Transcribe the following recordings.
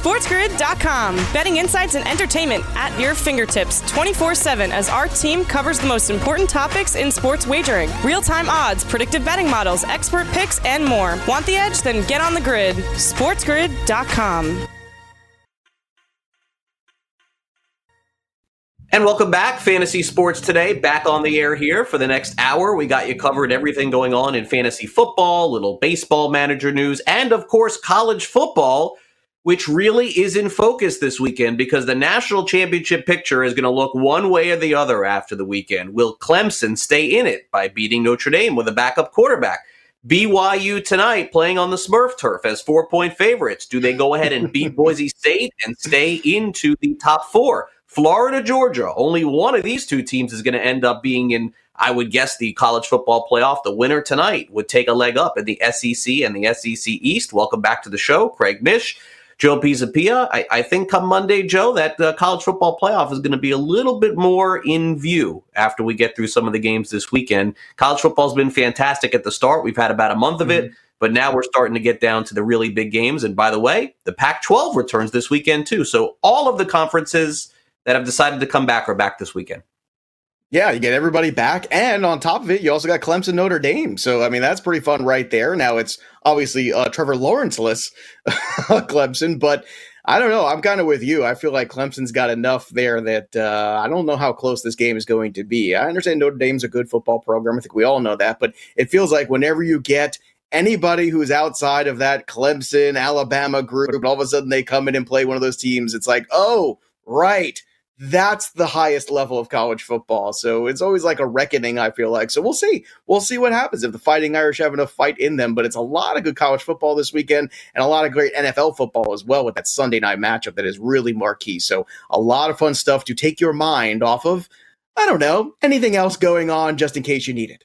SportsGrid.com. Betting insights and entertainment at your fingertips 24 7 as our team covers the most important topics in sports wagering real time odds, predictive betting models, expert picks, and more. Want the edge? Then get on the grid. SportsGrid.com. And welcome back, Fantasy Sports Today. Back on the air here for the next hour. We got you covered everything going on in fantasy football, little baseball manager news, and of course, college football, which really is in focus this weekend because the national championship picture is going to look one way or the other after the weekend. Will Clemson stay in it by beating Notre Dame with a backup quarterback? BYU tonight playing on the Smurf turf as four point favorites. Do they go ahead and beat Boise State and stay into the top four? Florida, Georgia. Only one of these two teams is going to end up being in, I would guess, the college football playoff. The winner tonight would take a leg up in the SEC and the SEC East. Welcome back to the show, Craig Mish. Joe Pisapia. I, I think come Monday, Joe, that uh, college football playoff is going to be a little bit more in view after we get through some of the games this weekend. College football's been fantastic at the start. We've had about a month of it, mm-hmm. but now we're starting to get down to the really big games. And by the way, the Pac 12 returns this weekend, too. So all of the conferences that have decided to come back are back this weekend. Yeah, you get everybody back. And on top of it, you also got Clemson Notre Dame. So, I mean, that's pretty fun right there. Now, it's obviously uh, Trevor Lawrence-less Clemson, but I don't know. I'm kind of with you. I feel like Clemson's got enough there that uh, I don't know how close this game is going to be. I understand Notre Dame's a good football program. I think we all know that. But it feels like whenever you get anybody who's outside of that Clemson, Alabama group, all of a sudden they come in and play one of those teams, it's like, oh, right that's the highest level of college football. So it's always like a reckoning, I feel like. So we'll see. We'll see what happens if the Fighting Irish have enough fight in them. But it's a lot of good college football this weekend and a lot of great NFL football as well with that Sunday night matchup that is really marquee. So a lot of fun stuff to take your mind off of, I don't know, anything else going on just in case you need it.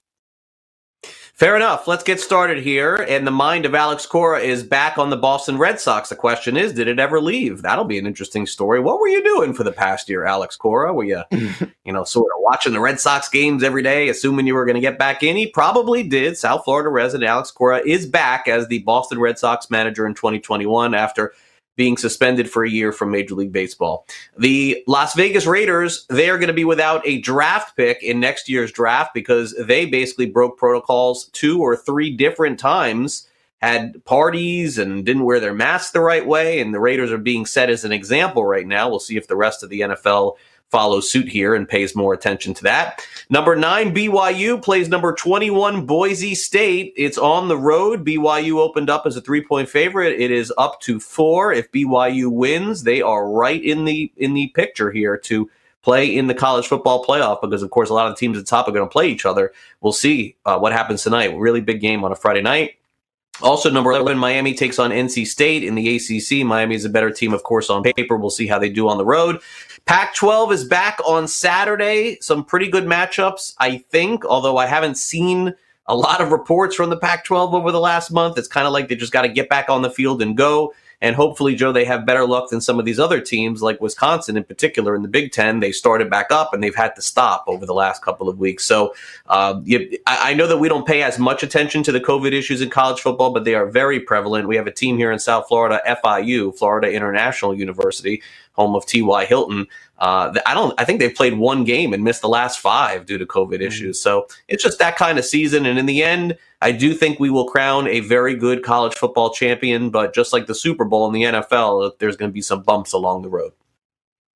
Fair enough. Let's get started here. And the mind of Alex Cora is back on the Boston Red Sox. The question is, did it ever leave? That'll be an interesting story. What were you doing for the past year, Alex Cora? Were you, you know, sort of watching the Red Sox games every day, assuming you were going to get back in? He probably did. South Florida resident Alex Cora is back as the Boston Red Sox manager in 2021 after being suspended for a year from Major League Baseball. The Las Vegas Raiders, they are going to be without a draft pick in next year's draft because they basically broke protocols two or three different times, had parties and didn't wear their masks the right way. And the Raiders are being set as an example right now. We'll see if the rest of the NFL follows suit here and pays more attention to that. Number nine, BYU plays number 21, Boise State. It's on the road. BYU opened up as a three point favorite. It is up to four. If BYU wins, they are right in the in the picture here to play in the college football playoff because, of course, a lot of the teams at the top are going to play each other. We'll see uh, what happens tonight. Really big game on a Friday night. Also, number 11, Miami takes on NC State in the ACC. Miami is a better team, of course, on paper. We'll see how they do on the road. Pac 12 is back on Saturday. Some pretty good matchups, I think, although I haven't seen a lot of reports from the Pac 12 over the last month. It's kind of like they just got to get back on the field and go. And hopefully, Joe, they have better luck than some of these other teams, like Wisconsin in particular in the Big Ten. They started back up and they've had to stop over the last couple of weeks. So uh, you, I, I know that we don't pay as much attention to the COVID issues in college football, but they are very prevalent. We have a team here in South Florida, FIU, Florida International University, home of T.Y. Hilton. Uh, I don't. I think they've played one game and missed the last five due to COVID mm-hmm. issues. So it's just that kind of season. And in the end, I do think we will crown a very good college football champion. But just like the Super Bowl in the NFL, there's going to be some bumps along the road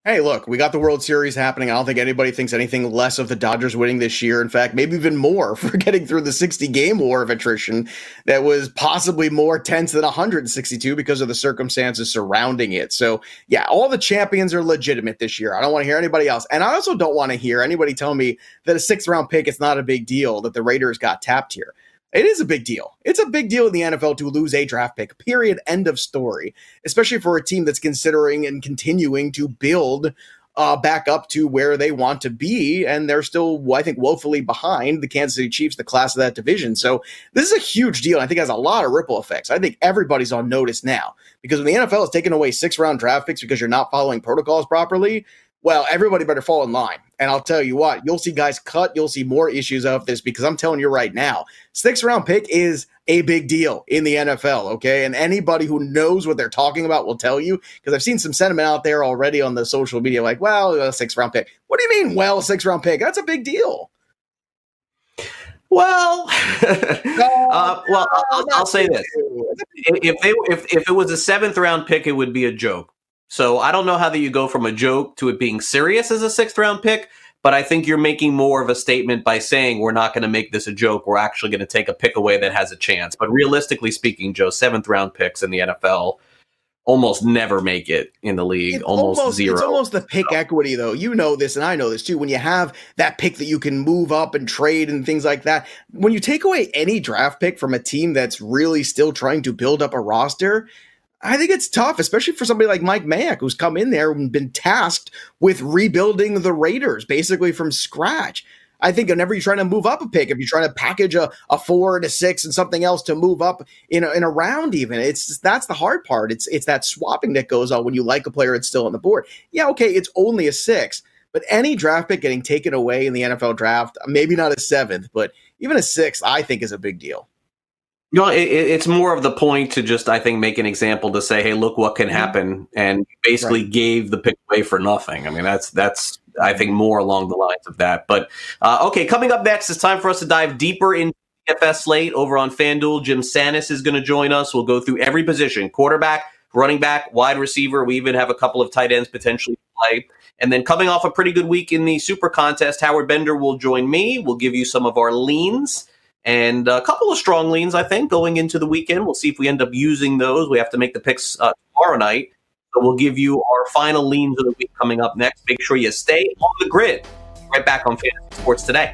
hey, look, we got the World Series happening. I don't think anybody thinks anything less of the Dodgers winning this year. In fact, maybe even more for getting through the 60 game war of attrition that was possibly more tense than 162 because of the circumstances surrounding it. So, yeah, all the champions are legitimate this year. I don't want to hear anybody else. And I also don't want to hear anybody tell me that a sixth round pick is not a big deal, that the Raiders got tapped here. It is a big deal. It's a big deal in the NFL to lose a draft pick, period. End of story. Especially for a team that's considering and continuing to build uh, back up to where they want to be. And they're still, I think, woefully behind the Kansas City Chiefs, the class of that division. So this is a huge deal. I think has a lot of ripple effects. I think everybody's on notice now because when the NFL is taking away six round draft picks because you're not following protocols properly, well, everybody better fall in line. And I'll tell you what, you'll see guys cut, you'll see more issues of this because I'm telling you right now, sixth round pick is a big deal in the NFL, okay? And anybody who knows what they're talking about will tell you because I've seen some sentiment out there already on the social media like, well, a sixth round pick. What do you mean, well, sixth round pick? That's a big deal. Well, uh, well, I'll, I'll, say this: if they if if it was a seventh round pick, it would be a joke. So I don't know how that you go from a joke to it being serious as a sixth round pick, but I think you're making more of a statement by saying we're not going to make this a joke. We're actually going to take a pick away that has a chance. But realistically speaking, Joe, seventh round picks in the NFL almost never make it in the league. Almost, almost, zero. It's almost the pick equity, though. You know this, and I know this too. When you have that pick that you can move up and trade and things like that, when you take away any draft pick from a team that's really still trying to build up a roster, I think it's tough, especially for somebody like Mike Mayock, who's come in there and been tasked with rebuilding the Raiders basically from scratch. I think whenever you're trying to move up a pick, if you're trying to package a, a four and a six and something else to move up in a, in a round, even it's that's the hard part. It's it's that swapping that goes on when you like a player that's still on the board. Yeah, okay, it's only a six, but any draft pick getting taken away in the NFL draft, maybe not a seventh, but even a sixth, I think is a big deal. No, it, it's more of the point to just, I think, make an example to say, "Hey, look what can mm-hmm. happen," and basically right. gave the pick away for nothing. I mean, that's that's I think more along the lines of that. But uh, okay, coming up next, it's time for us to dive deeper into DFS slate over on FanDuel. Jim Sannes is going to join us. We'll go through every position: quarterback, running back, wide receiver. We even have a couple of tight ends potentially play. And then coming off a pretty good week in the Super Contest, Howard Bender will join me. We'll give you some of our leans and a couple of strong leans, I think, going into the weekend. We'll see if we end up using those. We have to make the picks uh, tomorrow night. So we'll give you our final leans of the week coming up next. Make sure you stay on the grid. Right back on Fantasy Sports today.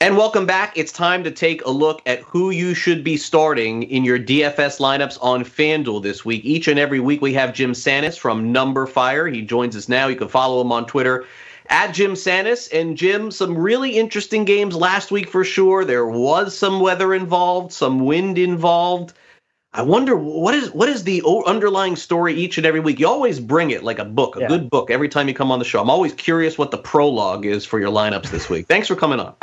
And welcome back. It's time to take a look at who you should be starting in your DFS lineups on FanDuel this week. Each and every week, we have Jim Sannes from numberFire. He joins us now. You can follow him on Twitter at Jim Sannes. And Jim, some really interesting games last week for sure. There was some weather involved, some wind involved. I wonder what is what is the underlying story each and every week. You always bring it like a book, a yeah. good book, every time you come on the show. I'm always curious what the prologue is for your lineups this week. Thanks for coming on.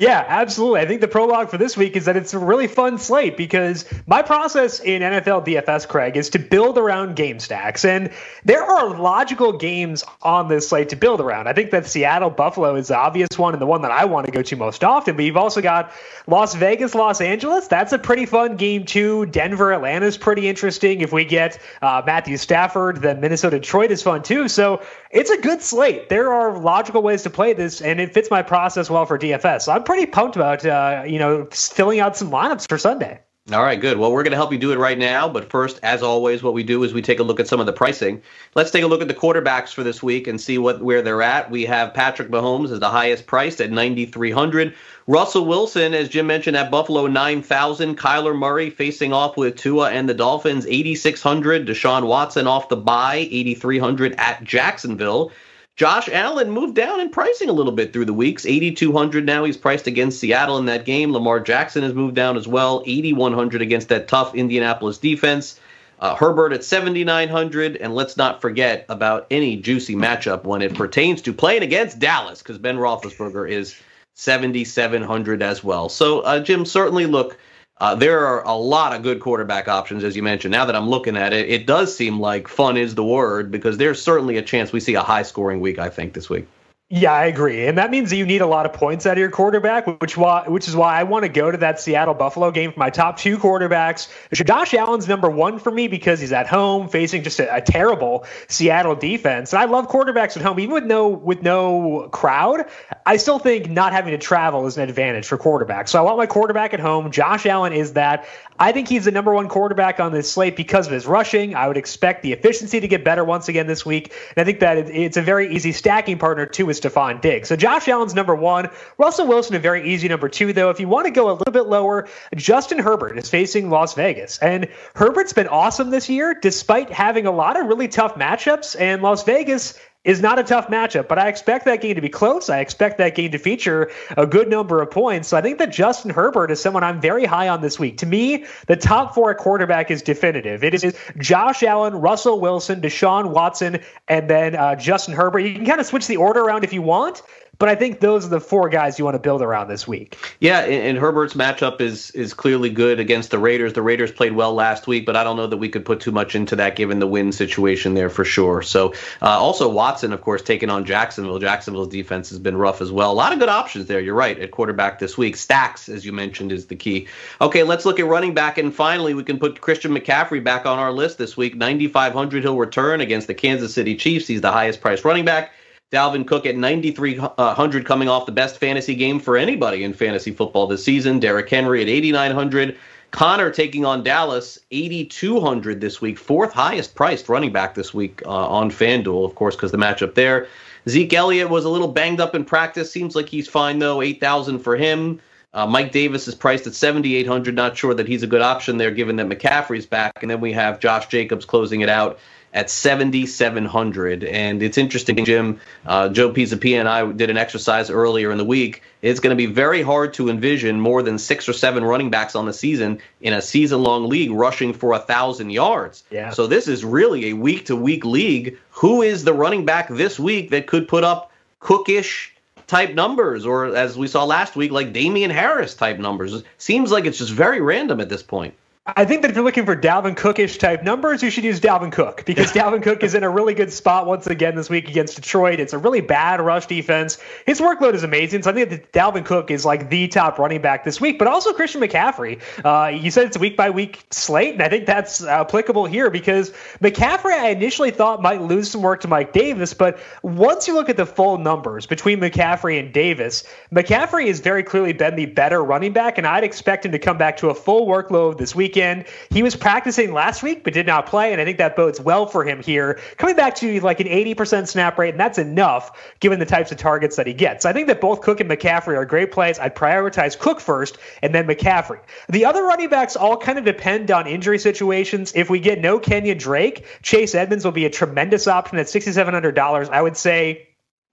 Yeah, absolutely. I think the prologue for this week is that it's a really fun slate because my process in NFL DFS, Craig, is to build around game stacks. And there are logical games on this slate to build around. I think that Seattle Buffalo is the obvious one and the one that I want to go to most often. But you've also got Las Vegas, Los Angeles. That's a pretty fun game, too. Denver, Atlanta is pretty interesting. If we get uh, Matthew Stafford, then Minnesota, Detroit is fun, too. So it's a good slate. There are logical ways to play this, and it fits my process well for DFS. So I'm pretty pumped about uh, you know filling out some lineups for Sunday. All right, good. Well, we're going to help you do it right now. But first, as always, what we do is we take a look at some of the pricing. Let's take a look at the quarterbacks for this week and see what where they're at. We have Patrick Mahomes as the highest priced at 9,300. Russell Wilson, as Jim mentioned, at Buffalo 9,000. Kyler Murray facing off with Tua and the Dolphins 8,600. Deshaun Watson off the bye 8,300 at Jacksonville. Josh Allen moved down in pricing a little bit through the weeks. 8,200 now. He's priced against Seattle in that game. Lamar Jackson has moved down as well. 8,100 against that tough Indianapolis defense. Uh, Herbert at 7,900. And let's not forget about any juicy matchup when it pertains to playing against Dallas, because Ben Roethlisberger is 7,700 as well. So, uh, Jim, certainly look uh, there are a lot of good quarterback options, as you mentioned. Now that I'm looking at it, it does seem like fun is the word because there's certainly a chance we see a high scoring week, I think, this week. Yeah, I agree, and that means that you need a lot of points out of your quarterback, which why which is why I want to go to that Seattle Buffalo game for my top two quarterbacks. Josh Allen's number one for me because he's at home facing just a, a, terrible Seattle defense, and I love quarterbacks at home, even with no with no crowd. I still think not having to travel is an advantage for quarterbacks. So I want my quarterback at home. Josh Allen is that. I think he's the number one quarterback on this slate because of his rushing. I would expect the efficiency to get better once again this week. And I think that it's a very easy stacking partner too with Stefon Diggs. So Josh Allen's number one. Russell Wilson, a very easy number two, though. If you want to go a little bit lower, Justin Herbert is facing Las Vegas. And Herbert's been awesome this year, despite having a lot of really tough matchups. And Las Vegas is not a tough matchup, but I expect that game to be close. I expect that game to feature a good number of points. So I think that Justin Herbert is someone I'm very high on this week. To me, the top four quarterback is definitive. It is Josh Allen, Russell Wilson, Deshaun Watson, and then uh, Justin Herbert. You can kind of switch the order around if you want, but I think those are the four guys you want to build around this week. Yeah, and, Herbert's matchup is is clearly good against the Raiders. The Raiders played well last week, but I don't know that we could put too much into that given the win situation there for sure. So uh, also Watson, of course, taking on Jacksonville. Jacksonville's defense has been rough as well. A lot of good options there. You're right at quarterback this week. Stacks, as you mentioned, is the key. Okay, let's look at running back, and finally we can put Christian McCaffrey back on our list this week. 9,500 he'll return against the Kansas City Chiefs. He's the highest priced running back. Dalvin Cook at 9,300 coming off the best fantasy game for anybody in fantasy football this season. Derrick Henry at 8,900. Conner taking on Dallas, 8,200 this week, fourth highest priced running back this week uh, on FanDuel, of course, because the matchup there. Zeke Elliott was a little banged up in practice. Seems like he's fine though. 8,000 for him. Uh, Mike Davis is priced at 7,800. Not sure that he's a good option there, given that McCaffrey's back. And then we have Josh Jacobs closing it out at 7,700. And it's interesting, Jim. Uh, Joe Pisapia and I did an exercise earlier in the week. It's going to be very hard to envision more than six or seven running backs on the season in a season long league rushing for a thousand yards. Yeah. So this is really a week to week league. Who is the running back this week that could put up cookish type numbers, or as we saw last week, like Damien Harris type numbers? Seems like it's just very random at this point. I think that if you're looking for Dalvin Cookish type numbers, you should use Dalvin Cook because Dalvin Cook is in a really good spot once again this week against Detroit. It's a really bad rush defense. His workload is amazing, so I think that Dalvin Cook is like the top running back this week. But also Christian McCaffrey. Uh, you said it's a week by week slate, and I think that's applicable here because McCaffrey I initially thought might lose some work to Mike Davis, but once you look at the full numbers between McCaffrey and Davis, McCaffrey has very clearly been the better running back, and I'd expect him to come back to a full workload this weekend weekend. He was practicing last week, but did not play, and I think that bodes well for him here. Coming back to like an 80% snap rate, and that's enough given the types of targets that he gets. I think that both Cook and McCaffrey are great plays. I'd prioritize Cook first and then McCaffrey. The other running backs all kind of depend on injury situations. If we get no Kenyan Drake, Chase Edmonds will be a tremendous option at $6,700. I would say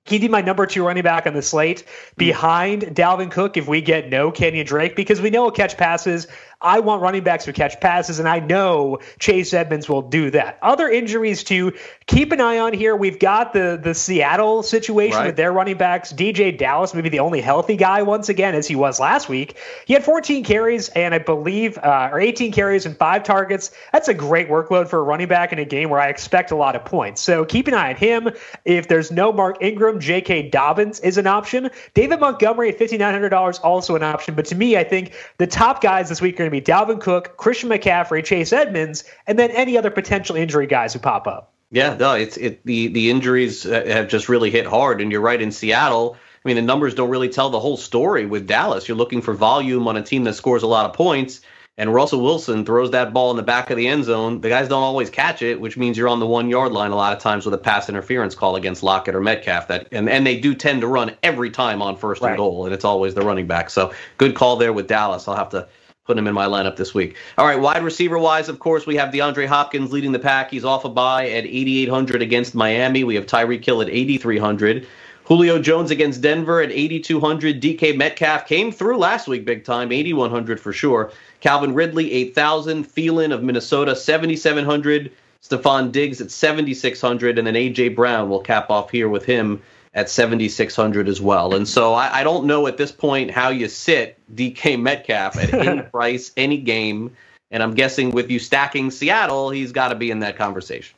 He'd be my number two running back on the slate behind Dalvin Cook if we get no Kenyan Drake because we know he'll catch passes. I want running backs who catch passes, and I know Chase Edmonds will do that. Other injuries to keep an eye on here. We've got the the Seattle situation right. with their running backs. DeeJay Dallas, maybe the only healthy guy once again, as he was last week. He had 14 carries and I believe, uh, or 18 carries and five targets. That's a great workload for a running back in a game where I expect a lot of points. So keep an eye on him. If there's no Mark Ingram, J.K. Dobbins is an option. David Montgomery at $5,900 also an option. But to me, I think the top guys this week are going to be Dalvin Cook, Christian McCaffrey, Chase Edmonds, and then any other potential injury guys who pop up. Yeah, no, it's it the the injuries uh, have just really hit hard, and you're right in Seattle. I mean, the numbers don't really tell the whole story with Dallas. You're looking for volume on a team that scores a lot of points, and Russell Wilson throws that ball in the back of the end zone. The guys don't always catch it, which means you're on the one yard line a lot of times with a pass interference call against Lockett or Metcalf. That and, and they do tend to run every time on first right. and goal, and it's always the running back. So good call there with Dallas. I'll have to put him in my lineup this week. All right, wide receiver wise, of course, we have DeAndre Hopkins leading the pack. He's off a bye at 8,800 against Miami. We have Tyreek Hill at 8,300. Julio Jones against Denver at 8,200. DK Metcalf came through last week big time, 8,100 for sure. Calvin Ridley, 8,000. Thielen of Minnesota, 7,700. Stefon Diggs at 7,600. And then A.J. Brown will cap off here with him at 7,600 as well. And so I, I, don't know at this point how you sit DK Metcalf at any price, any game. And I'm guessing with you stacking Seattle, he's got to be in that conversation.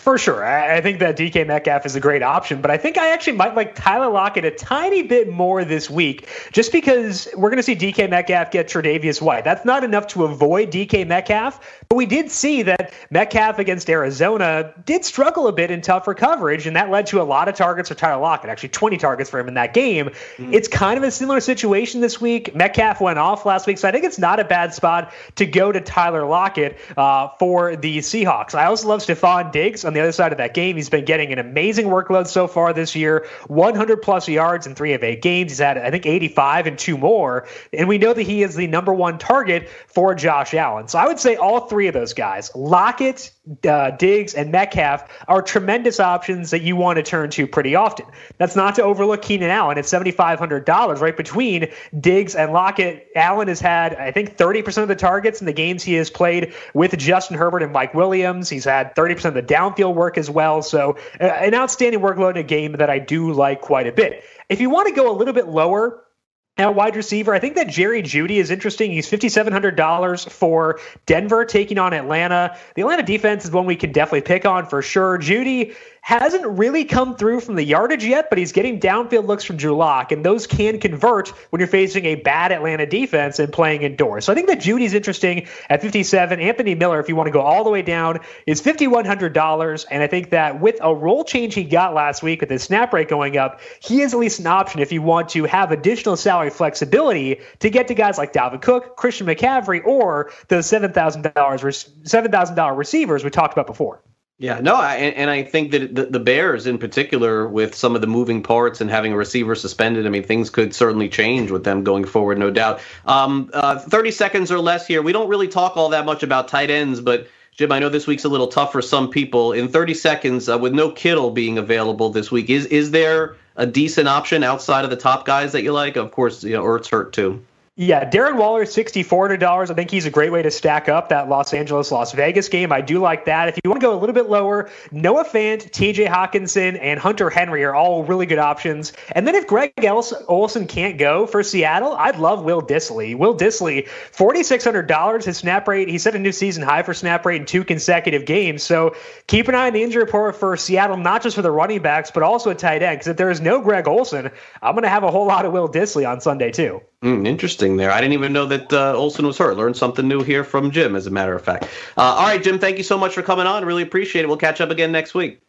For sure. I think that DK Metcalf is a great option, but I think I actually might like Tyler Lockett a tiny bit more this week just because we're going to see DK Metcalf get Tre'Davious White. That's not enough to avoid DK Metcalf, but we did see that Metcalf against Arizona did struggle a bit in tougher coverage, and that led to a lot of targets for Tyler Lockett, actually 20 targets for him in that game. Mm-hmm. It's kind of a similar situation this week. Metcalf went off last week, so I think it's not a bad spot to go to Tyler Lockett uh, for the Seahawks. I also love Stefon Diggs on the other side of that game. He's been getting an amazing workload so far this year 100 plus yards in three of eight games. He's had, I think, 85 and two more. And we know that he is the number one target for Josh Allen. So I would say all three of those guys, Lockett, uh, Diggs, and Metcalf, are tremendous options that you want to turn to pretty often. That's not to overlook Keenan Allen at $7,500, right between Diggs and Lockett. Allen has had, I think, 30% of the targets in the games he has played with Justin Herbert and Mike Williams. He's had 30% of the downfield work as well. So, uh, an outstanding workload in a game that I do like quite a bit. If you want to go a little bit lower, at wide receiver, I think that Jerry Jeudy is interesting. He's $5,700 for Denver taking on Atlanta. The Atlanta defense is one we can definitely pick on for sure. Jeudy hasn't really come through from the yardage yet, but he's getting downfield looks from Drew and those can convert when you're facing a bad Atlanta defense and playing indoors. So I think that Jeudy's interesting at 57. Anthony Miller, if you want to go all the way down, is $5,100. And I think that with a role change he got last week with his snap rate going up, he is at least an option if you want to have additional salary flexibility to get to guys like Dalvin Cook, Christian McCaffrey, or the $7,000 $7,000 receivers we talked about before. Yeah, no, I, and I think that the, Bears in particular, with some of the moving parts and having a receiver suspended, I mean, things could certainly change with them going forward, no doubt. Um, uh, 30 seconds or less here. We don't really talk all that much about tight ends, but Jim, I know this week's a little tough for some people. In 30 seconds, uh, with no Kittle being available this week, is is there a decent option outside of the top guys that you like? Of course, you know, Ertz hurt too. Yeah, Darren Waller, $6,400. I think he's a great way to stack up that Los Angeles Las Vegas game. I do like that. If you want to go a little bit lower, Noah Fant, TJ Hockenson, and Hunter Henry are all really good options. And then if Greg Olsen can't go for Seattle, I'd love Will Dissly. Will Dissly $4,600. His snap rate, he set a new season high for snap rate in two consecutive games. So keep an eye on the injury report for Seattle, not just for the running backs, but also a tight end. Because if there is no Greg Olsen, I'm going to have a whole lot of Will Dissly on Sunday, too. Mm, interesting there. I didn't even know that uh, Olsen was hurt. Learned something new here from Jim, as a matter of fact. Uh, all right, Jim, thank you so much for coming on. Really appreciate it. We'll catch up again next week.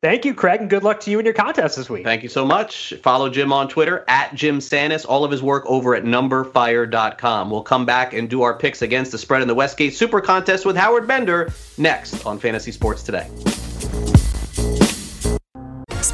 Thank you, Craig, and good luck to you in your contest this week. Thank you so much. Follow Jim on Twitter at Jim Sannes, All of his work over at numberfire.com. We'll come back and do our picks against the spread in the Westgate Super Contest with Howard Bender next on Fantasy Sports Today.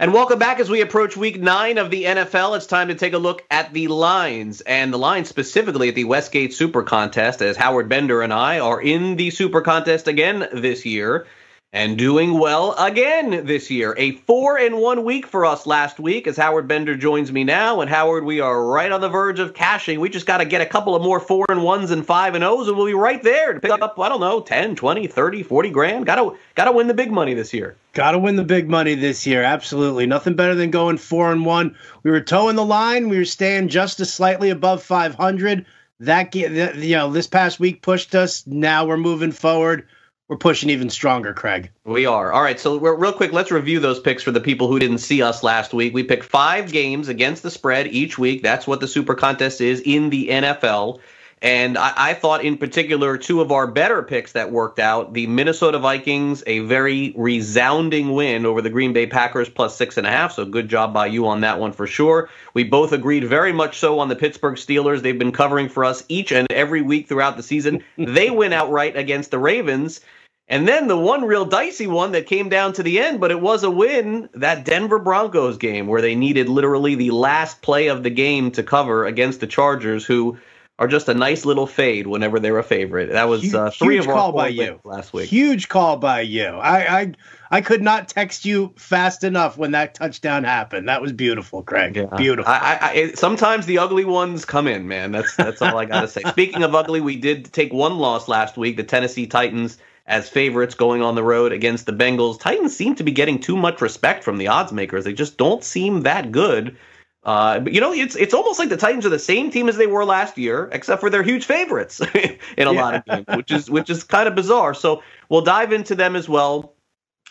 And welcome back as we approach week nine of the NFL. It's time to take a look at the lines and the lines specifically at the Westgate Super Contest as Howard Bender and I are in the Super Contest again this year and doing well again this year. A four in one week for us last week as Howard Bender joins me now. And Howard, we are right on the verge of cashing. We just got to get a couple of more four and ones and five and O's, and we'll be right there to pick up, I don't know, 10, 20, 30, 40 grand. Got to got to win the big money this year. Got to win the big money this year. Absolutely. Nothing better than going four and one. We were toeing the line. We were staying just as slightly above 500. That, you know, this past week pushed us. Now we're moving forward we're pushing even stronger, Craig. We are. All right. So, real quick, let's review those picks for the people who didn't see us last week. We picked five games against the spread each week. That's what the Super Contest is in the NFL. And I, I, thought, in particular, two of our better picks that worked out the Minnesota Vikings, a very resounding win over the Green Bay Packers, plus six and a half. So, good job by you on that one for sure. We both agreed very much so on the Pittsburgh Steelers. They've been covering for us each and every week throughout the season. they win outright against the Ravens. And then the one real dicey one that came down to the end, but it was a win, that Denver Broncos game where they needed literally the last play of the game to cover against the Chargers, who are just a nice little fade whenever they're a favorite. That was Huge- uh, three huge of our call by you. last week. Huge call by you. I, I I could not text you fast enough when that touchdown happened. That was beautiful, Craig. Yeah. Beautiful. I, I, I, sometimes the ugly ones come in, man. That's that's all I gotta say. Speaking of ugly, we did take one loss last week. The Tennessee Titans as favorites going on the road against the Bengals. Titans seem to be getting too much respect from the odds makers. They just don't seem that good. Uh, but you know, it's it's almost like the Titans are the same team as they were last year, except for they're huge favorites in a lot of games, which is which is kind of bizarre. So we'll dive into them as well.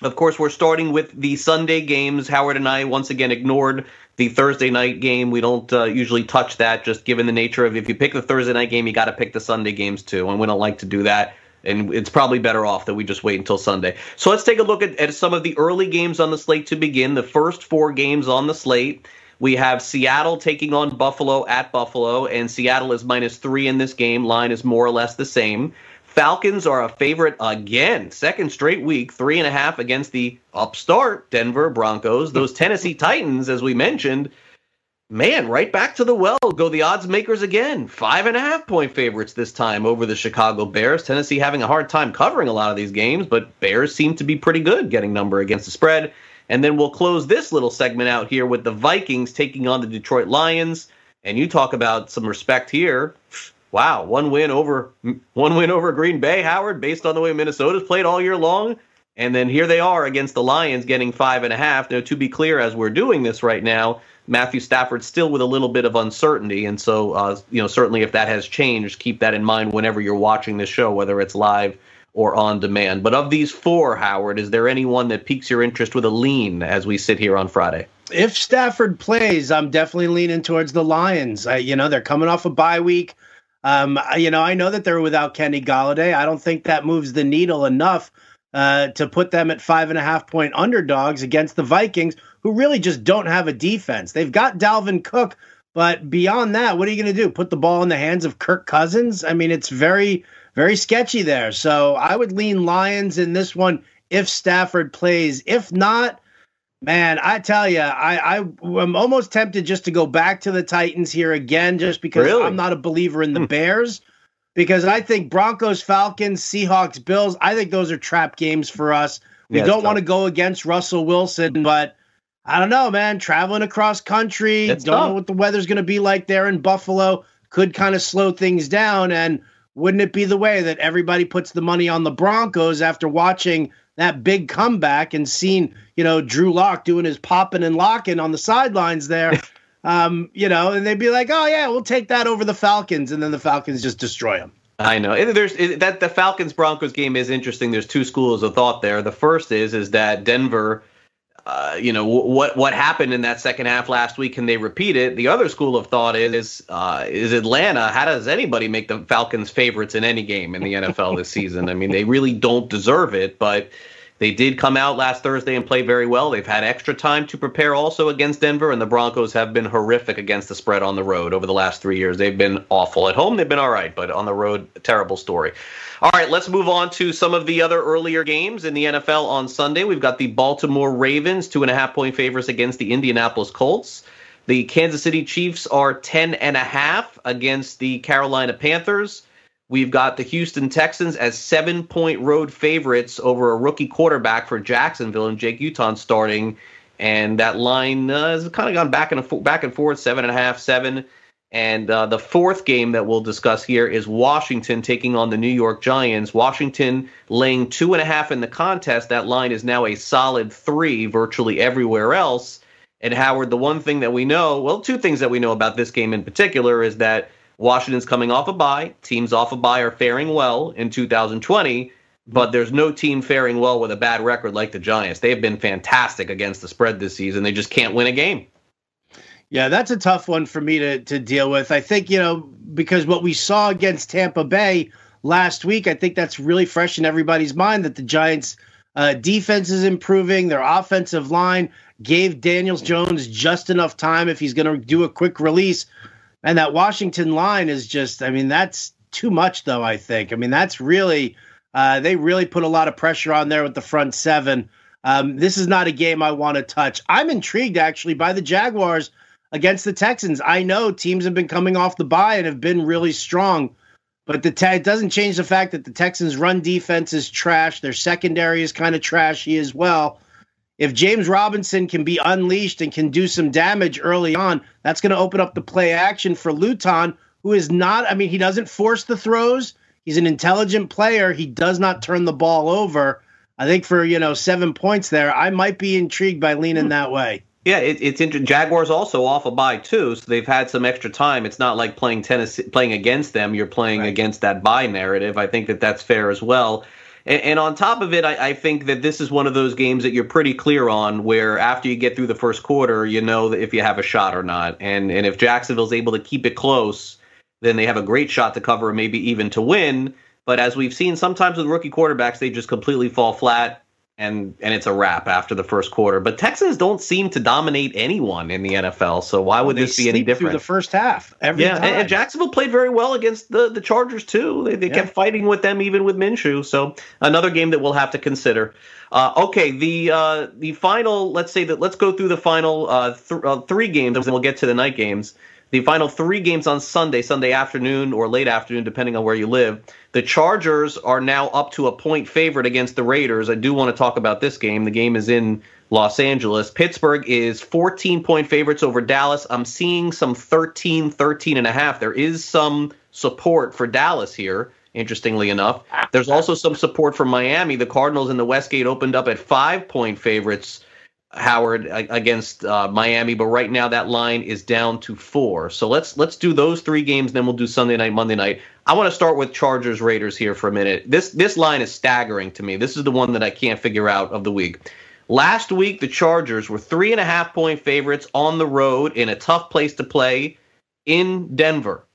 Of course, we're starting with the Sunday games. Howard and I once again ignored the Thursday night game. We don't uh, usually touch that, just given the nature of if you pick the Thursday night game, you got to pick the Sunday games too, and we don't like to do that. And it's probably better off that we just wait until Sunday. So let's take a look at, at some of the early games on the slate to begin. The first four games on the slate. We have Seattle taking on Buffalo at Buffalo, and Seattle is minus three in this game. Line is more or less the same. Falcons are a favorite again, second straight week, three and a half against the upstart Denver Broncos. Those Tennessee Titans, as we mentioned, man, right back to the well go the odds makers again. Five and a half point favorites this time over the Chicago Bears. Tennessee having a hard time covering a lot of these games, but Bears seem to be pretty good getting number against the spread. And then we'll close this little segment out here with the Vikings taking on the Detroit Lions. And you talk about some respect here. Wow, one win over one win over Green Bay, Howard, based on the way Minnesota's played all year long. And then here they are against the Lions getting five and a half. Now, to be clear, as we're doing this right now, Matthew Stafford still with a little bit of uncertainty. And so, uh, you know, certainly if that has changed, keep that in mind whenever you're watching this show, whether it's live or on demand. But of these four, Howard, is there any one that piques your interest with a lean as we sit here on Friday? if Stafford plays, I'm definitely leaning towards the Lions. You know, they're coming off a bye week. Um, you know, I know that they're without Kenny Golladay. I don't think that moves the needle enough uh, to put them at five and a half point underdogs against the Vikings, who really just don't have a defense. They've got Dalvin Cook, but beyond that, what are you going to do? Put the ball in the hands of Kirk Cousins? I mean, it's very, very sketchy there. So I would lean Lions in this one if Stafford plays. If not, Man, I tell you, I, I am almost tempted just to go back to the Titans here again, just because Really? I'm not a believer in the Bears. Because I think Broncos, Falcons, Seahawks, Bills, I think those are trap games for us. We Yeah, don't want to go against Russell Wilson, but I don't know, man. Traveling across country, It's don't tough. know what the weather's going to be like there in Buffalo, could kind of slow things down. And wouldn't it be the way that everybody puts the money on the Broncos after watching that big comeback and seeing, you know, Drew Lock doing his popping and locking on the sidelines there? um, you know, and they'd be like, "Oh yeah, we'll take that over the Falcons," and then the Falcons just destroy them. I know. There's that the Falcons Broncos game is interesting. There's two schools of thought there. The first is is that Denver, uh, you know, what what happened in that second half last week? Can they repeat it? The other school of thought is uh, is Atlanta. How does anybody make the Falcons favorites in any game in the NFL this season? I mean, they really don't deserve it, but. They did come out last Thursday and play very well. They've had extra time to prepare also against Denver, and the Broncos have been horrific against the spread on the road over the last three years. They've been awful. At home, they've been all right, but on the road, terrible story. All right, let's move on to some of the other earlier games in the NFL on Sunday. We've got the Baltimore Ravens, two and a half point favorites against the Indianapolis Colts. The Kansas City Chiefs are 10 and a half against the Carolina Panthers. We've got the Houston Texans as seven point road favorites over a rookie quarterback for Jacksonville and Jake Luton starting. And that line uh, has kind of gone back and fo- back and forth, seven and a half, seven. And uh, the fourth game that we'll discuss here is Washington taking on the New York Giants. Washington laying two and a half in the contest. That line is now a solid three virtually everywhere else. And Howard, the one thing that we know, well, two things that we know about this game in particular is that Washington's coming off a bye. Teams off a bye are faring well in 2020, but there's no team faring well with a bad record like the Giants. They've been fantastic against the spread this season. They just can't win a game. Yeah, that's a tough one for me to to deal with. I think, you know, because what we saw against Tampa Bay last week, I think that's really fresh in everybody's mind that the Giants uh, defense is improving, their offensive line gave Daniels Jones just enough time if he's going to do a quick release. And that Washington line is just, I mean, that's too much, though, I think. I mean, that's really, uh, they really put a lot of pressure on there with the front seven. Um, this is not a game I want to touch. I'm intrigued, actually, by the Jaguars against the Texans. I know teams have been coming off the bye and have been really strong, but the te- it doesn't change the fact that the Texans' run defense is trash. Their secondary is kind of trashy as well. If James Robinson can be unleashed and can do some damage early on, that's going to open up the play action for Luton, who is not, I mean, he doesn't force the throws. He's an intelligent player. He does not turn the ball over. I think for, you know, seven points there, I might be intrigued by leaning hmm. that way. Yeah, it, it's interesting. Jaguars also off a bye too, so they've had some extra time. It's not like playing Tennessee, playing against them. You're playing right. against that bye narrative. I think that that's fair as well. And, and on top of it, I, I, think that this is one of those games that you're pretty clear on, where after you get through the first quarter, you know if you have a shot or not. And and if Jacksonville's able to keep it close, then they have a great shot to cover, maybe even to win. But as we've seen sometimes with rookie quarterbacks, they just completely fall flat and and it's a wrap after the first quarter. But Texans don't seem to dominate anyone in the NFL, so why would this be any different? Through the first half, every yeah, time. And, and, Jacksonville played very well against the the Chargers too. They, they yeah. kept fighting with them even with Minshew. So another game that we'll have to consider. Uh, okay, the uh, the final. Let's say that let's go through the final uh, th- uh, three games, and we'll get to the night games the final three games on Sunday, Sunday afternoon or late afternoon, depending on where you live. The Chargers are now up to a point favorite against the Raiders. I do want to talk about this game. The game is in Los Angeles. Pittsburgh is 14 point favorites over Dallas. I'm seeing some 13, 13 and a half. There is some support for Dallas here, interestingly enough. There's also some support for Miami. The Cardinals in the Westgate opened up at five point favorites Howard against uh, Miami, but right now that line is down to four. So let's let's do those three games, then we'll do Sunday night, Monday night. I want to start with Chargers Raiders here for a minute. This this line is staggering to me. This is the one that I can't figure out of the week. Last week the Chargers were three and a half point favorites on the road in a tough place to play in Denver.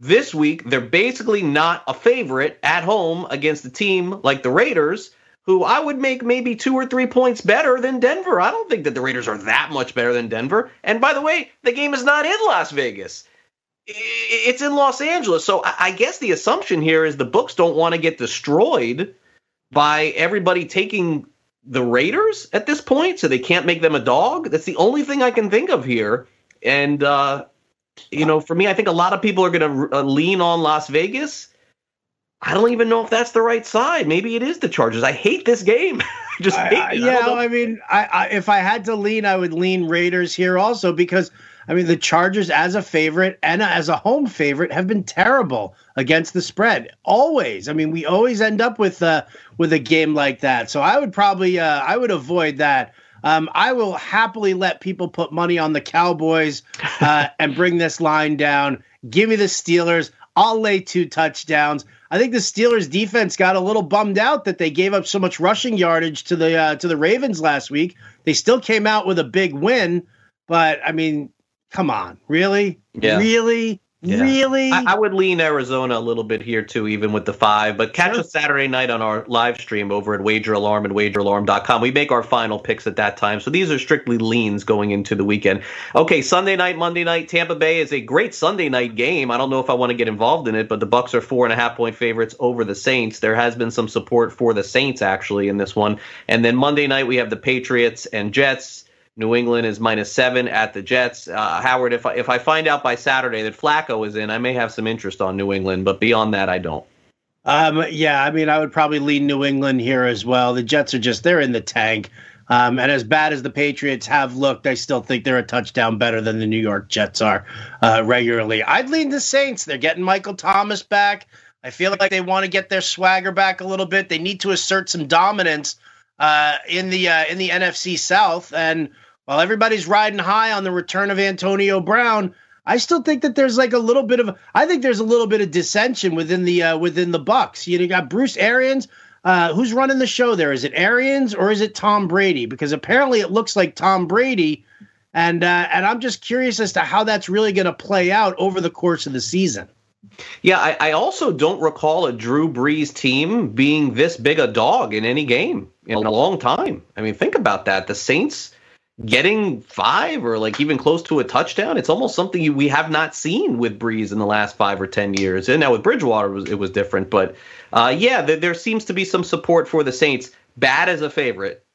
This week they're basically not a favorite at home against a team like the Raiders who I would make maybe two or three points better than Denver. I don't think that the Raiders are that much better than Denver. And by the way, the game is not in Las Vegas. It's in Los Angeles. So I guess the assumption here is the books don't want to get destroyed by everybody taking the Raiders at this point, so they can't make them a dog. That's the only thing I can think of here. And, uh, you know, for me, I think a lot of people are going to uh, lean on Las Vegas I don't even know if that's the right side. Maybe it is the Chargers. I hate this game. just hate I, Yeah, I, I mean, I, I, if I had to lean, I would lean Raiders here also because I mean the Chargers as a favorite and as a home favorite have been terrible against the spread. Always. I mean, we always end up with uh with a game like that. So I would probably uh, I would avoid that. Um, I will happily let people put money on the Cowboys uh, and bring this line down. Give me the Steelers. I'll lay two touchdowns. I think the Steelers defense got a little bummed out that they gave up so much rushing yardage to the uh, to the Ravens last week. They still came out with a big win, but I mean, come on, really, yeah. really. Yeah. Really? I, I, would lean Arizona a little bit here too, even with the five. But catch us Saturday night on our live stream over at Wager Alarm and WagerAlarm.com. We make our final picks at that time. So these are strictly leans going into the weekend. Okay, Sunday night, Monday night. Tampa Bay is a great Sunday night game. I don't know if I want to get involved in it, but the Bucks are four and a half point favorites over the Saints. There has been some support for the Saints actually in this one. And then Monday night we have the Patriots and Jets. New England is minus seven at the Jets. Uh, Howard, if I, if I find out by Saturday that Flacco is in, I may have some interest on New England, but beyond that, I don't. Um, yeah, I mean, I would probably lean New England here as well. The Jets are just they're in the tank. Um, and as bad as the Patriots have looked, I still think they're a touchdown better than the New York Jets are uh, regularly. I'd lean the Saints. They're getting Michael Thomas back. I feel like they want to get their swagger back a little bit. They need to assert some dominance uh, in the uh, in the NFC South. And while everybody's riding high on the return of Antonio Brown, I still think that there's like a little bit of I think there's a little bit of dissension within the uh, within the Bucks. You, know, you got Bruce Arians. Uh, who's running the show there? Is it Arians or is it Tom Brady? Because apparently it looks like Tom Brady, and uh, and I'm just curious as to how that's really going to play out over the course of the season. Yeah, I, I, also don't recall a Drew Brees team being this big a dog in any game in a long time. I mean, think about that. The Saints getting five or like even close to a touchdown. It's almost something we have not seen with Brees in the last five or ten years. And now with Bridgewater, it was, it was different. But uh, yeah, there, there seems to be some support for the Saints. Bad as a favorite,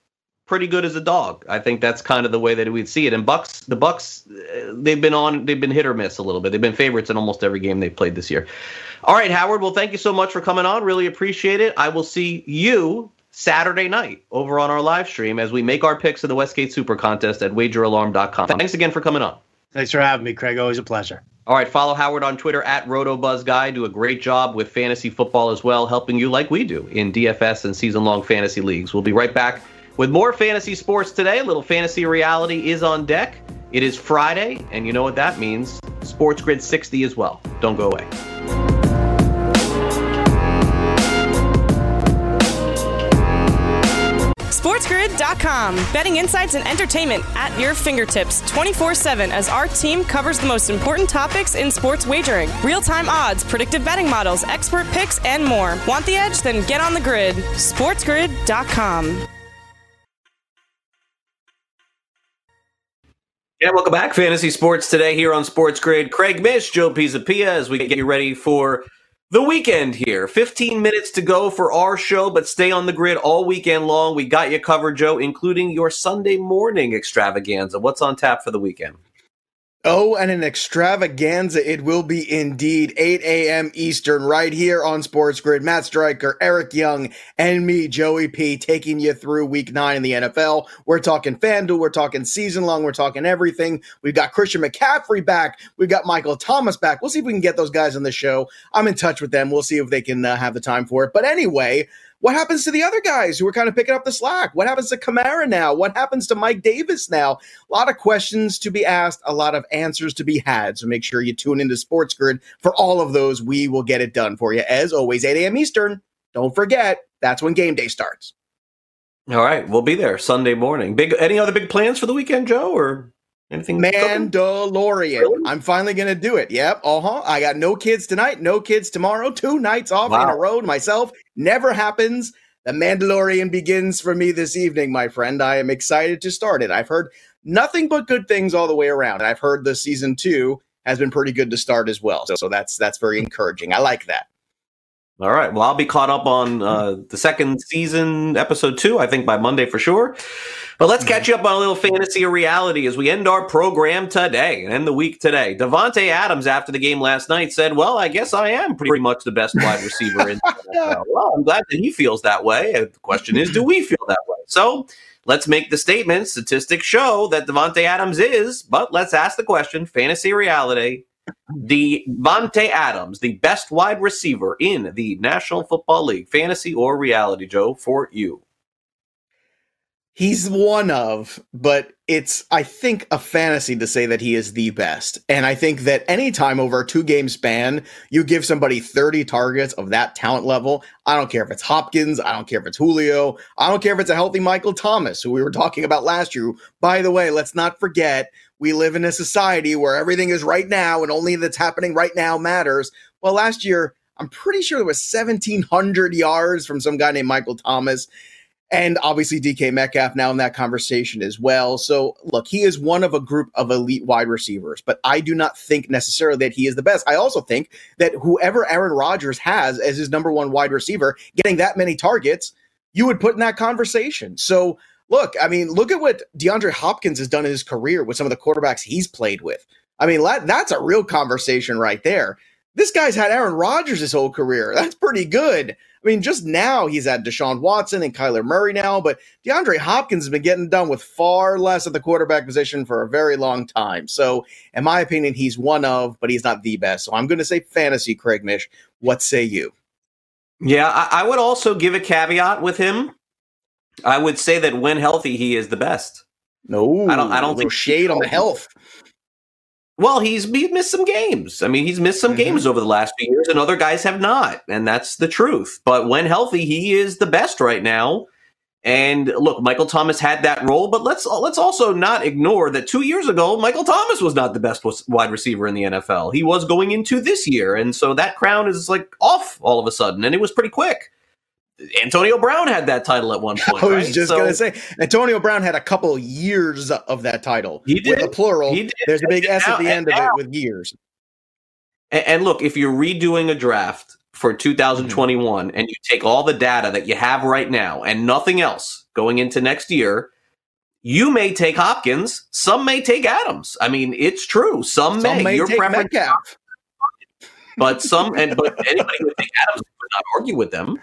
pretty good as a dog. I think that's kind of the way that we'd see it. And Bucks, the Bucks, uh, they've been on, they've been hit or miss a little bit. They've been favorites in almost every game they've played this year. All right, Howard. Well, thank you so much for coming on. Really appreciate it. I will see you Saturday night over on our live stream as we make our picks of the Westgate Super Contest at WagerAlarm.com. Thanks again for coming on. Thanks for having me, Craig. Always a pleasure. All right, follow Howard on Twitter at RotoBuzzGuy. Do a great job with fantasy football as well, helping you like we do in DFS and season-long fantasy leagues. We'll be right back with more fantasy sports today. A little fantasy reality is on deck. It is Friday, and you know what that means. Sports Grid 60 as well. Don't go away. SportsGrid.com. Betting insights and entertainment at your fingertips 24 7 as our team covers the most important topics in sports wagering real time odds, predictive betting models, expert picks, and more. Want the edge? Then get on the grid. SportsGrid.com. Yeah, welcome back. Fantasy Sports today here on Sports Grid. Craig Mish, Joe Pisapia, as we get you ready for the weekend here. 15 minutes to go for our show, but stay on the grid all weekend long. We got you covered, Joe, including your Sunday morning extravaganza. What's on tap for the weekend? Oh, and an extravaganza it will be indeed. 8 a.m. Eastern, right here on Sports Grid. Matt Stryker, Eric Young, and me, Joey P, taking you through week nine in the NFL. We're talking FanDuel, we're talking season long, we're talking everything. We've got Christian McCaffrey back, we've got Michael Thomas back. We'll see if we can get those guys on the show. I'm in touch with them. We'll see if they can uh, have the time for it. But anyway, what happens to the other guys who are kind of picking up the slack? What happens to Kamara now? What happens to Mike Davis now? A lot of questions to be asked, a lot of answers to be had. So make sure you tune into Sports Grid for all of those. We will get it done for you. As always, 8 a.m. Eastern. Don't forget, that's when game day starts. All right, we'll be there Sunday morning. Big any other big plans for the weekend, Joe, or anything? Mandalorian. Really? I'm finally going to do it. Yep. Uh huh. I got no kids tonight, no kids tomorrow, two nights off in a row myself. Never happens. The Mandalorian begins for me this evening, my friend. I am excited to start it. I've heard nothing but good things all the way around. I've heard the season two has been pretty good to start as well. So, so that's that's very encouraging. I like that. All right. Well, I'll be caught up on uh, the second season, episode two, I think by Monday for sure. But let's catch you up on a little fantasy or reality as we end our program today and end the week today. Davante Adams, after the game last night, said, Well, I guess I am pretty much the best wide receiver in the NFL. Well, I'm glad that he feels that way. And the question is, do we feel that way? So let's make the statement. Statistics show that Davante Adams is, but let's ask the question fantasy reality. Davante Adams, the best wide receiver in the National Football League, fantasy or reality, Joe, for you. He's one of, but it's, I think, a fantasy to say that he is the best. And I think that anytime over a two game span, you give somebody 30 targets of that talent level, I don't care if it's Hopkins, I don't care if it's Julio, I don't care if it's a healthy Michael Thomas, who we were talking about last year. By the way, let's not forget, we live in a society where everything is right now and only that's happening right now matters. Well, last year, I'm pretty sure there was 1,700 yards from some guy named Michael Thomas and obviously DK Metcalf now in that conversation as well. So look, he is one of a group of elite wide receivers, but I do not think necessarily that he is the best. I also think that whoever Aaron Rodgers has as his number one wide receiver, getting that many targets, you would put in that conversation. So look, I mean, look at what DeAndre Hopkins has done in his career with some of the quarterbacks he's played with. I mean, that's a real conversation right there. This guy's had Aaron Rodgers his whole career. That's pretty good. I mean, just now he's had Deshaun Watson and Kyler Murray now, but DeAndre Hopkins has been getting done with far less at the quarterback position for a very long time. So, in my opinion, he's one of, but he's not the best. So, I'm going to say fantasy, Craig Mish. What say you? Yeah, I, I would also give a caveat with him. I would say that when healthy, he is the best. No, I don't- I don't think- shade on the health. Well, he's he's missed some games. I mean, he's missed some Mhm. games over the last few years, and other guys have not, and that's the truth. But when healthy, he is the best right now. And look, Michael Thomas had that role, but let's let's also not ignore that two years ago, Michael Thomas was not the best wide receiver in the NFL. He was going into this year, and so that crown is like off all of a sudden, and it was pretty quick. Antonio Brown had that title at one point. I was right? just So- going to say Antonio Brown had a couple years of that title. He did. With a plural. He did. There's a big S Now- at the end of now- it with years. And, and look, if you're redoing a draft for mm. 2021 and you take all the data that you have right now and nothing else going into next year, you may take Hopkins, some may take Adams. I mean, it's true. Some, Some may. may Your preference, Metcalf. but some and but anybody who would take Adams would not argue with them.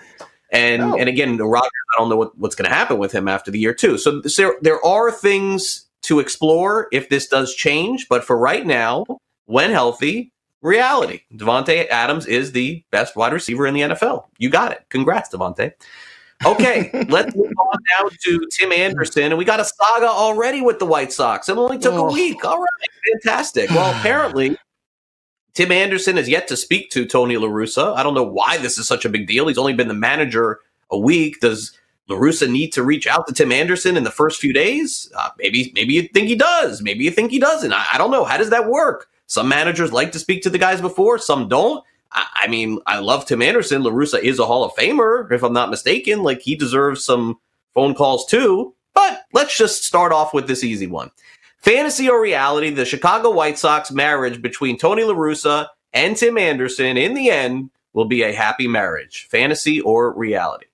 And No. and again, Rodgers, I don't know what, what's going to happen with him after the year too. So there there are things to explore if this does change, but for right now, when healthy, reality. Davante Adams is the best wide receiver in the NFL. You got it. Congrats, Davante. Okay, let's move on now to Tim Anderson. And we got a saga already with the White Sox. It only took a Oh. week. All right, fantastic. Well, apparently, Tim Anderson has yet to speak to Tony La Russa. I don't know why this is such a big deal. He's only been the manager a week. Does La Russa need to reach out to Tim Anderson in the first few days? Uh, maybe, maybe you think he does. Maybe you think he doesn't. I, I don't know. How does that work? Some managers like to speak to the guys before, some don't. I, I mean, I love Tim Anderson. La Russa is a Hall of Famer, if I'm not mistaken. Like he deserves some phone calls too. But let's just start off with this easy one. Fantasy or reality, the Chicago White Sox marriage between Tony La Russa and Tim Anderson in the end will be a happy marriage. Fantasy or reality?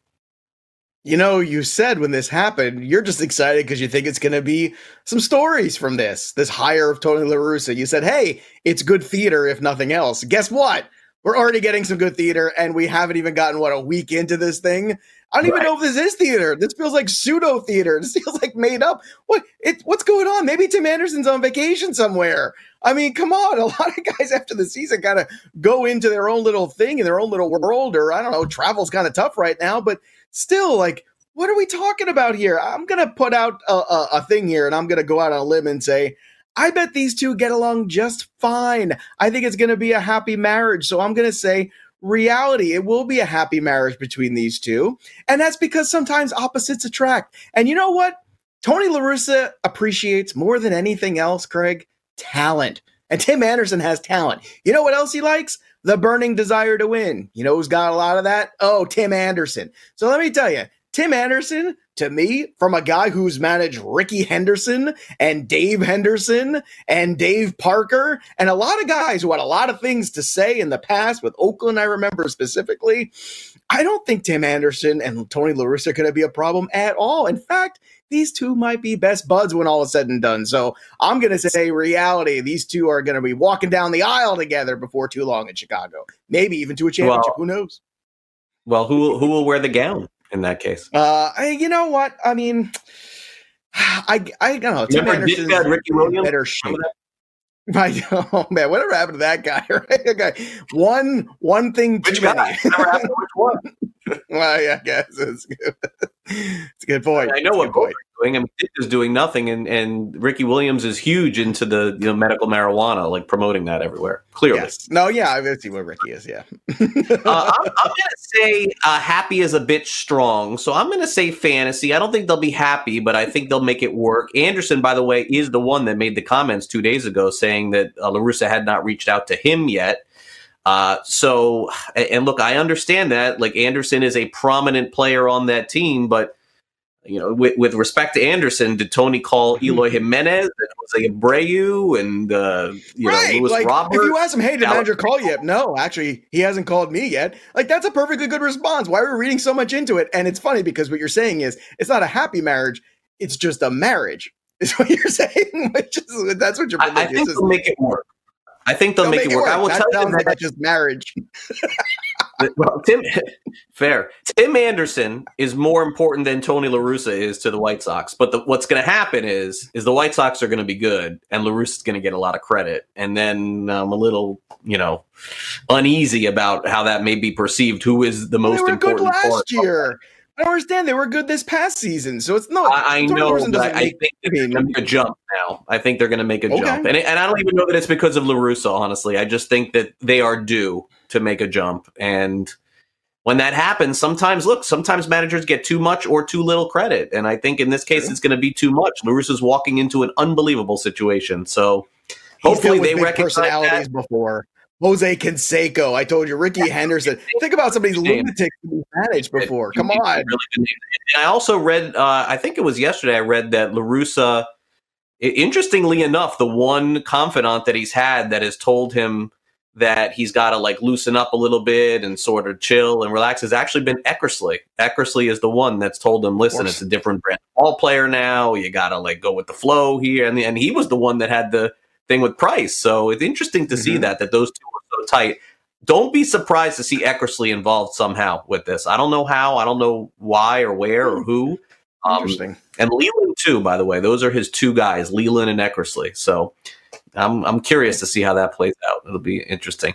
You know, you said when this happened, you're just excited because you think it's going to be some stories from this, this hire of Tony La Russa. You said, hey, it's good theater, if nothing else. Guess what? We're already getting some good theater, and we haven't even gotten, what, a week into this thing? I don't even know if this is theater. This feels like pseudo theater. This feels like made up. What? It, what's going on? Maybe Tim Anderson's on vacation somewhere. I mean, come on. A lot of guys after the season kind of go into their own little thing in their own little world, or I don't know, travel's kind of tough right now, but still, like, what are we talking about here? I'm gonna put out a, a, a thing here, and I'm gonna go out on a limb and say, I bet these two get along just fine. I think it's gonna be a happy marriage. So I'm gonna say reality. It will be a happy marriage between these two, and that's because sometimes opposites attract. And you know what? Tony La Russa appreciates more than anything else, Craig, talent. And Tim Anderson has talent. You know what else he likes? The burning desire to win. You know who's got a lot of that? Oh, Tim Anderson. So let me tell you, Tim Anderson, to me, from a guy who's managed Rickey Henderson and Dave Henderson and Dave Parker and a lot of guys who had a lot of things to say in the past with Oakland, I remember specifically. I don't think Tim Anderson and Tony La Russa are going to be a problem at all. In fact, these two might be best buds when all is said and done. So I'm going to say reality. These two are going to be walking down the aisle together before too long in Chicago. Maybe even to a championship. Well- Who knows? Well, who will, who will wear the gown in that case? Uh, I, you know what? I mean, I I don't know. Tim Remember Anderson's had Ricky Williams? better shape. Right. Oh man, whatever happened to that guy? Right? Okay. One one thing Which guy? Never happened which one? well, yeah, I guess it's good. it's a good point. I know It's a what point. Doing. I mean, Dick is doing nothing, and, and Ricky Williams is huge into the you know medical marijuana, like promoting that everywhere. Clearly, Yes. No, yeah, I see where Ricky is. Yeah. uh, I'm, I'm going to say uh, happy is a bit strong, so I'm going to say fantasy. I don't think they'll be happy, but I think they'll make it work. Anderson, by the way, is the one that made the comments two days ago saying that uh, La Russa had not reached out to him yet. Uh, so, and look, I understand that. Like Anderson is a prominent player on that team, but you know, with, with respect to Anderson, did Tony call Eloy Jimenez and Jose Abreu and uh, you know Luis like Robert? if you ask him, hey, did manager call you? No, actually, he hasn't called me yet. Like that's a perfectly good response. Why are we reading so much into it? And it's funny because what you're saying is it's not a happy marriage; it's just a marriage. Is what you're saying. Which is that's what you're. I, I think they'll make it work. I think they'll, they'll make, it work. I will That tell you that like just marriage. well, Tim, fair. Tim Anderson is more important than Tony La Russa is to the White Sox. But the, what's going to happen is, is the White Sox are going to be good, and La Russa's going to get a lot of credit. And then I'm a little, you know, uneasy about how that may be perceived. Who is the most they were good important part? last year. I don't understand. They were good this past season, so it's not. I, I know, but I think they're going to make a jump now. I think they're going to make a Okay. jump, and and I don't even know that it's because of La Russa. Honestly, I just think that they are due to make a jump, and when that happens, sometimes look, sometimes managers get too much or too little credit, and I think in this case, it's going to be too much. La Russa's walking into an unbelievable situation, so hopefully they recognize personalities that. before. Jose Canseco, I told you, Rickey Henderson. Think about somebody's of these Name. lunatics who managed before. Come on. And I also read, uh, I think it was yesterday, I read that La Russa, interestingly enough, the one confidant that he's had that has told him that he's got to like loosen up a little bit and sort of chill and relax has actually been Eckersley. Eckersley is the one that's told him, listen, it's a different brand ball player now. You got to like go with the flow here. And, and he was the one that had the thing with Price. So it's interesting to mm-hmm. see that, that those two are so tight. Don't be surprised to see Eckersley involved somehow with this. I don't know how, I don't know why or where or who. Um, interesting. And Leland too, by the way. Those are his two guys, Leland and Eckersley. So I'm I'm curious to see how that plays out. It'll be interesting.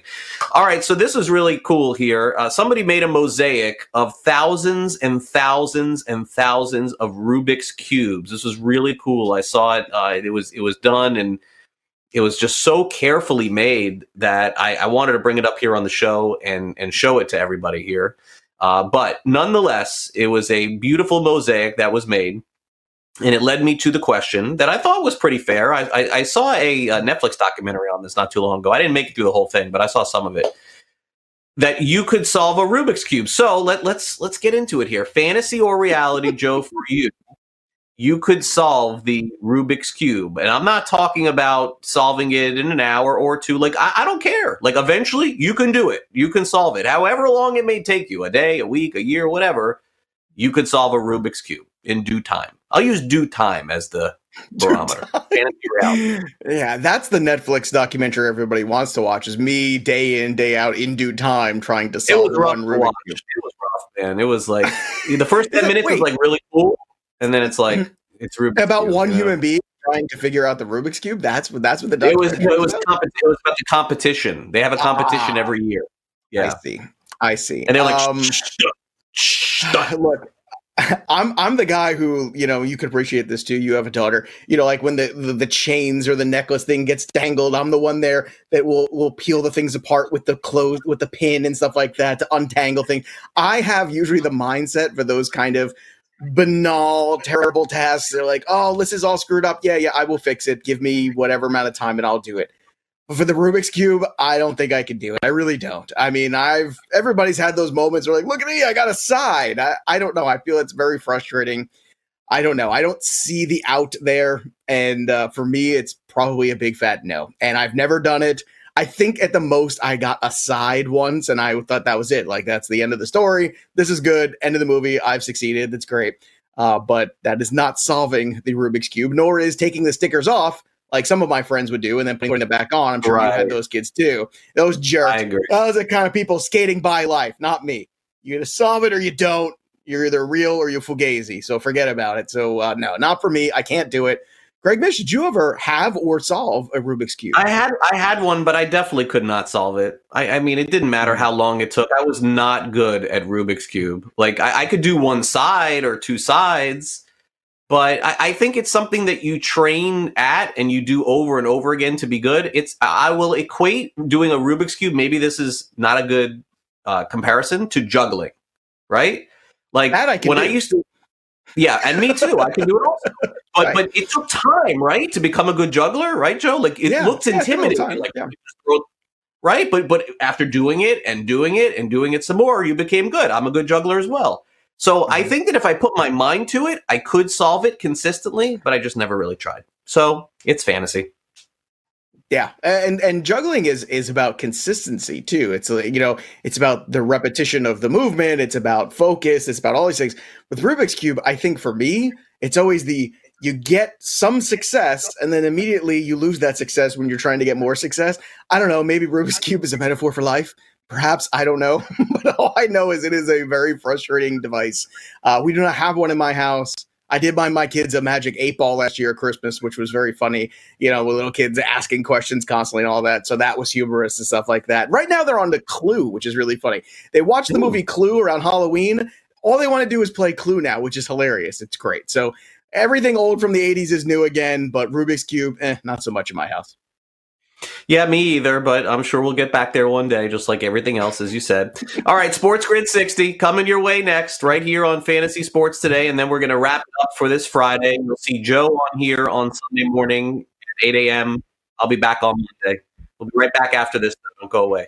All right, so this is really cool here. Uh, somebody made a mosaic of thousands and thousands and thousands of Rubik's cubes. This was really cool. I saw it. Uh, it was it was done and it was just so carefully made that I, I, wanted to bring it up here on the show and and show it to everybody here. Uh, but nonetheless, it was a beautiful mosaic that was made and it led me to the question that I thought was pretty fair. I, I, I saw a, a, Netflix documentary on this not too long ago. I didn't make it through the whole thing, but I saw some of it. That you could solve a Rubik's cube. So let, let's let's get into it here. Fantasy or reality, Joe, for you, you could solve the Rubik's cube, and I'm not talking about solving it in an hour or two. Like I, I don't care. Like eventually, you can do it. You can solve it, however long it may take you—a day, a week, a year, whatever. You could solve a Rubik's cube in due time. I'll use due time as the barometer. yeah, that's the Netflix documentary everybody wants to watch. Is me day in day out in due time trying to solve one Rubik. It was rough, man. It was like the first ten minutes was like really cool, and then it's like it's Rubik's about cube, one human being trying to figure out the Rubik's cube. That's what that's what the it was. It was, about. it was about the competition. They have a competition ah, every year. Yeah, I see. I see. And they're like, um, shh, shh, shh. look, I'm I'm the guy who you know you could appreciate this too. You have a daughter, you know, like when the, the, the chains or the necklace thing gets tangled. I'm the one there that will will peel the things apart with the clothes with the pin and stuff like that to untangle things. I have usually the mindset for those kind of banal, terrible tasks. They're like, oh, this is all screwed up. Yeah, yeah, I will fix it. Give me whatever amount of time and I'll do it. But for the Rubik's cube, I don't think I can do it. I really don't. I mean, I've everybody's had those moments where like, look at me, I got a side. I, I don't know. I feel it's very frustrating. I don't know. I don't see the out there, and uh, for me, it's probably a big fat no. And I've never done it. I think at the most I got a side once, and I thought that was it. Like that's the end of the story. This is good. End of the movie. I've succeeded. That's great. Uh, but that is not solving the Rubik's cube, nor is taking the stickers off like some of my friends would do, and then putting it back on. I'm sure right. you had those kids too. Those jerks. Those are the kind of people skating by life, not me. You either solve it or you don't. You're either real or you're fugazi. So forget about it. So uh, no, not for me. I can't do it. Craig Mish, did you ever have or solve a Rubik's cube? I had I had one, but I definitely could not solve it. I, I mean, it didn't matter how long it took. I was not good at Rubik's cube. Like I, I could do one side or two sides but I, I, think it's something that you train at and you do over and over again to be good. It's I will equate doing a Rubik's cube. Maybe this is not a good uh, comparison to juggling, right? Like I when do. I used to, yeah, and me too. I can do it also, but right. but it took time, right, to become a good juggler, right, Joe? Like it yeah, looks yeah, intimidating, like yeah. right? But but after doing it and doing it and doing it some more, you became good. I'm a good juggler as well. So mm-hmm. I think that if I put my mind to it, I could solve it consistently, but I just never really tried. So it's fantasy. Yeah, and and juggling is is about consistency too. It's like you know, it's about the repetition of the movement. It's about focus. It's about all these things. With Rubik's cube, I think for me, it's always the you get some success and then immediately you lose that success when you're trying to get more success. I don't know. Maybe Rubik's cube is a metaphor for life. Perhaps I don't know, but all I know is it is a very frustrating device. Uh, we do not have one in my house. I did buy my kids a magic eight ball last year at Christmas, which was very funny. You know, with little kids asking questions constantly and all that. So that was humorous and stuff like that. Right now they're on the Clue, which is really funny. They watched the movie Clue around Halloween. All they want to do is play Clue now, which is hilarious. It's great. So everything old from the 80s is new again, but Rubik's Cube, eh, not so much in my house. Yeah, me either, but I'm sure we'll get back there one day, just like everything else, as you said. All right, Sports Grid 60 coming your way next, right here on Fantasy Sports Today. And then we're going to wrap it up for this Friday. You'll see Joe on here on Sunday morning at 8 a.m. I'll be back on Monday. We'll be right back after this. Don't go away.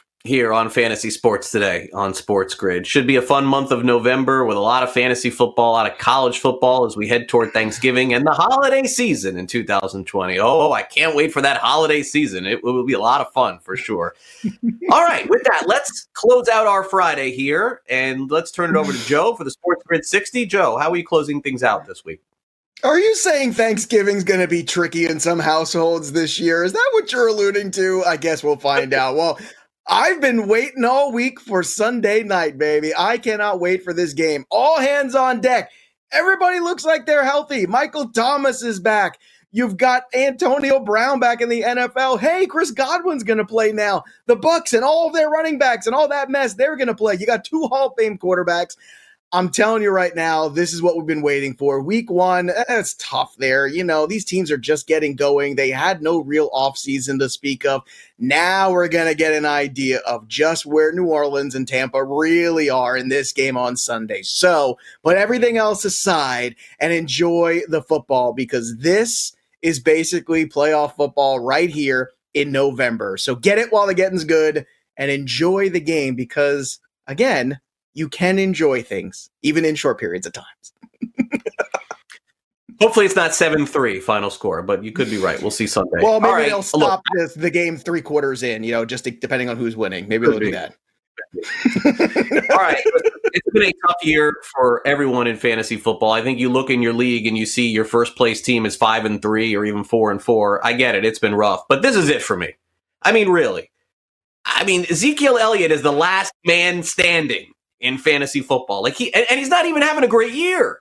here on Fantasy Sports Today on Sports Grid. Should be a fun month of November with a lot of fantasy football, a lot of college football as we head toward Thanksgiving and the holiday season in 2020. Oh, I can't wait for that holiday season. It will be a lot of fun for sure. All right, with that, let's close out our Friday here and let's turn it over to Joe for the Sports Grid 60. Joe, how are you closing things out this week? Are you saying Thanksgiving's going to be tricky in some households this year? Is that what you're alluding to? I guess we'll find out. Well, I've been waiting all week for Sunday night, baby. I cannot wait for this game. All hands on deck. Everybody looks like they're healthy. Michael Thomas is back. You've got Antonio Brown back in the NFL. Hey, Chris Godwin's going to play now. The Bucs and all of their running backs and all that mess, they're going to play. You got two Hall of Fame quarterbacks. I'm telling you right now, this is what we've been waiting for. Week one, eh, it's tough there. You know, these teams are just getting going. They had no real offseason to speak of. Now we're going to get an idea of just where New Orleans and Tampa really are in this game on Sunday. So put everything else aside and enjoy the football because this is basically playoff football right here in November. So get it while the getting's good and enjoy the game because, again, you can enjoy things even in short periods of times. Hopefully, it's not seven three final score, but you could be right. We'll see Sunday. Well, maybe right. they'll stop the, the, game three quarters in. You know, just depending on who's winning. Maybe they'll do that. All right, it's been a tough year for everyone in fantasy football. I think you look in your league and you see your first place team is five and three or even four and four. I get it; it's been rough, but this is it for me. I mean, really. I mean, Ezekiel Elliott is the last man standing in fantasy football. Like he, and, and he's not even having a great year,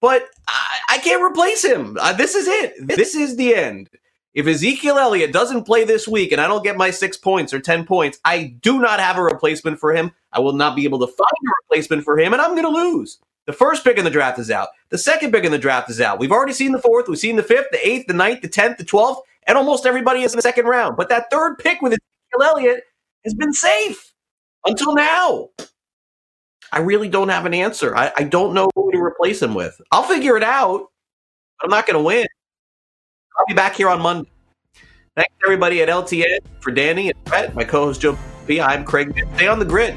but I, I can't replace him. Uh, this is it. This is the end. If Ezekiel Elliott doesn't play this week and I don't get my six points or 10 points, I do not have a replacement for him. I will not be able to find a replacement for him, and I'm going to lose. The first pick in the draft is out. The second pick in the draft is out. We've already seen the fourth, we've seen the fifth, the eighth, the ninth, the tenth, the twelfth, and almost everybody is in the second round. But that third pick with Ezekiel Elliott has been safe until now. I really don't have an answer. I, I don't know who to replace him with. I'll figure it out. I'm not going to win. I'll be back here on Monday. Thanks everybody at LTN for Danny and Brett, my co-host Joe P. I'm Craig. Stay on the grid.